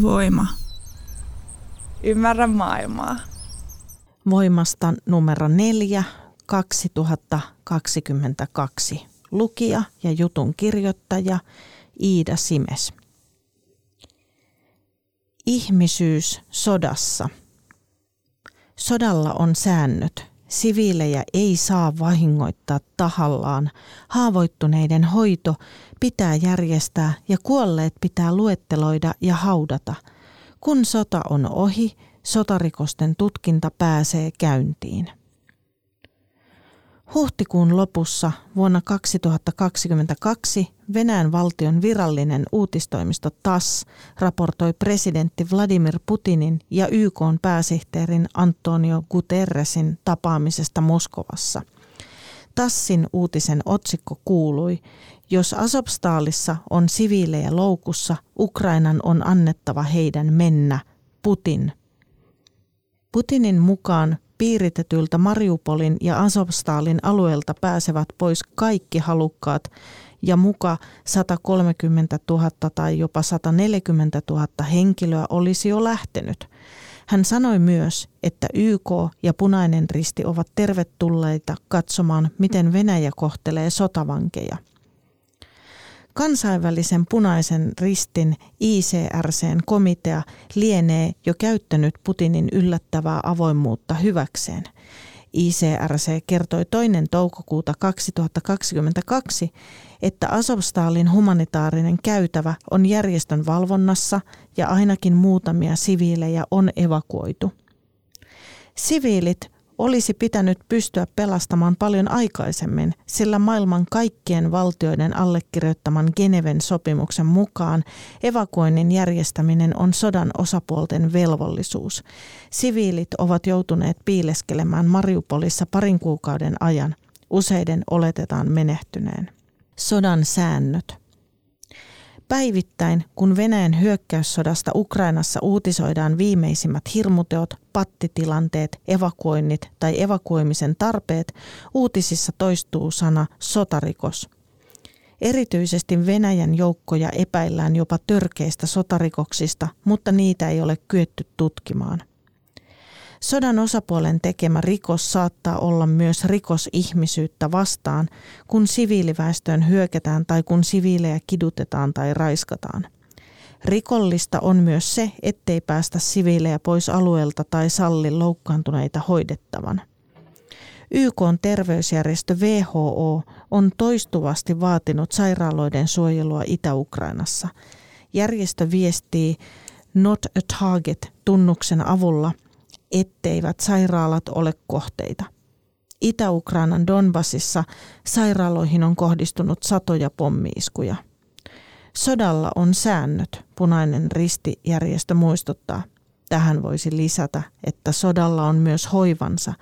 Voima. Ymmärrä maailmaa. Voimasta numero 4 2022. Lukija ja jutun kirjoittaja Iida Simes. Ihmisyys sodassa. Sodalla on säännöt. Siviilejä ei saa vahingoittaa tahallaan. Haavoittuneiden hoito pitää järjestää ja kuolleet pitää luetteloida ja haudata. Kun sota on ohi, sotarikosten tutkinta pääsee käyntiin. Huhtikuun lopussa vuonna 2022 Venäjän valtion virallinen uutistoimisto TASS raportoi presidentti Vladimir Putinin ja YK pääsihteerin Antonio Guterresin tapaamisesta Moskovassa. Tassin uutisen otsikko kuului, jos Azovstaalissa on siviilejä loukussa, Ukrainan on annettava heidän mennä, Putin. Putinin mukaan piiritetyltä Mariupolin ja Azovstalin alueelta pääsevät pois kaikki halukkaat ja muka 130 000 tai jopa 140 000 henkilöä olisi jo lähtenyt. Hän sanoi myös, että YK ja Punainen Risti ovat tervetulleita katsomaan, miten Venäjä kohtelee sotavankeja – Kansainvälisen punaisen ristin ICRCn komitea lienee jo käyttänyt Putinin yllättävää avoimuutta hyväkseen. ICRC kertoi toinen toukokuuta 2022, että Azovstalin humanitaarinen käytävä on järjestön valvonnassa ja ainakin muutamia siviilejä on evakuoitu. Siviilit olisi pitänyt pystyä pelastamaan paljon aikaisemmin, sillä maailman kaikkien valtioiden allekirjoittaman Geneven sopimuksen mukaan evakuoinnin järjestäminen on sodan osapuolten velvollisuus. Siviilit ovat joutuneet piileskelemään Mariupolissa parin kuukauden ajan. Useiden oletetaan menehtyneen. Sodan säännöt. Päivittäin, kun Venäjän hyökkäyssodasta Ukrainassa uutisoidaan viimeisimmät hirmuteot, pattitilanteet, evakuoinnit tai evakuoimisen tarpeet, uutisissa toistuu sana sotarikos. Erityisesti Venäjän joukkoja epäillään jopa törkeistä sotarikoksista, mutta niitä ei ole kyetty tutkimaan. Sodan osapuolen tekemä rikos saattaa olla myös rikos ihmisyyttä vastaan, kun siviiliväestöön hyökätään tai kun siviilejä kidutetaan tai raiskataan. Rikollista on myös se, ettei päästä siviilejä pois alueelta tai salli loukkaantuneita hoidettavan. YK terveysjärjestö WHO on toistuvasti vaatinut sairaaloiden suojelua Itä-Ukrainassa. Järjestö viestii Not a Target tunnuksen avulla, etteivät sairaalat ole kohteita. Itä-Ukrainan Donbasissa sairaaloihin on kohdistunut satoja pommiiskuja. Sodalla on säännöt, punainen ristijärjestö muistuttaa. Tähän voisi lisätä, että sodalla on myös hoivansa,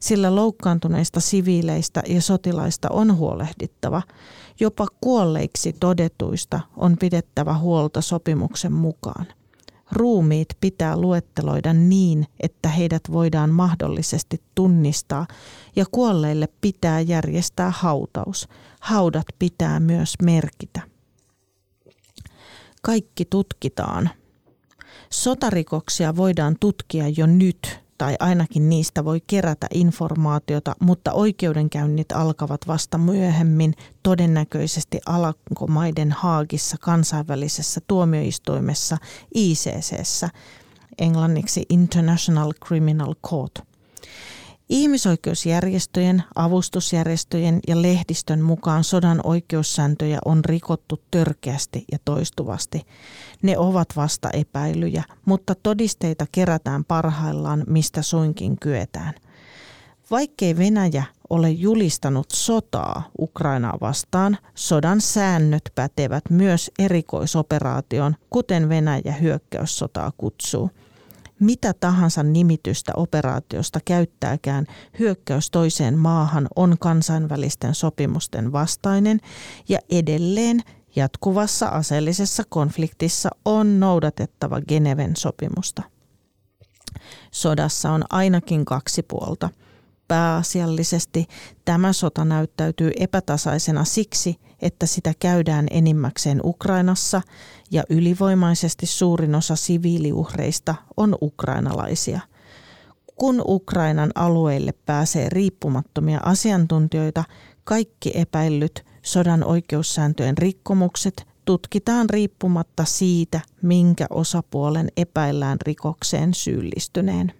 sillä loukkaantuneista siviileistä ja sotilaista on huolehdittava. Jopa kuolleiksi todetuista on pidettävä huolta sopimuksen mukaan. Ruumiit pitää luetteloida niin, että heidät voidaan mahdollisesti tunnistaa ja kuolleille pitää järjestää hautaus. Haudat pitää myös merkitä. Kaikki tutkitaan. Sotarikoksia voidaan tutkia jo nyt tai ainakin niistä voi kerätä informaatiota, mutta oikeudenkäynnit alkavat vasta myöhemmin, todennäköisesti Alankomaiden Haagissa kansainvälisessä tuomioistuimessa ICCssä, englanniksi International Criminal Court – Ihmisoikeusjärjestöjen, avustusjärjestöjen ja lehdistön mukaan sodan oikeussääntöjä on rikottu törkeästi ja toistuvasti. Ne ovat vasta epäilyjä, mutta todisteita kerätään parhaillaan, mistä suinkin kyetään. Vaikkei Venäjä ole julistanut sotaa Ukrainaa vastaan, sodan säännöt pätevät myös erikoisoperaation, kuten Venäjä hyökkäyssotaa kutsuu. Mitä tahansa nimitystä operaatiosta käyttääkään, hyökkäys toiseen maahan on kansainvälisten sopimusten vastainen ja edelleen jatkuvassa aseellisessa konfliktissa on noudatettava Geneven sopimusta. Sodassa on ainakin kaksi puolta – pääasiallisesti tämä sota näyttäytyy epätasaisena siksi, että sitä käydään enimmäkseen Ukrainassa ja ylivoimaisesti suurin osa siviiliuhreista on ukrainalaisia. Kun Ukrainan alueille pääsee riippumattomia asiantuntijoita, kaikki epäillyt sodan oikeussääntöjen rikkomukset tutkitaan riippumatta siitä, minkä osapuolen epäillään rikokseen syyllistyneen.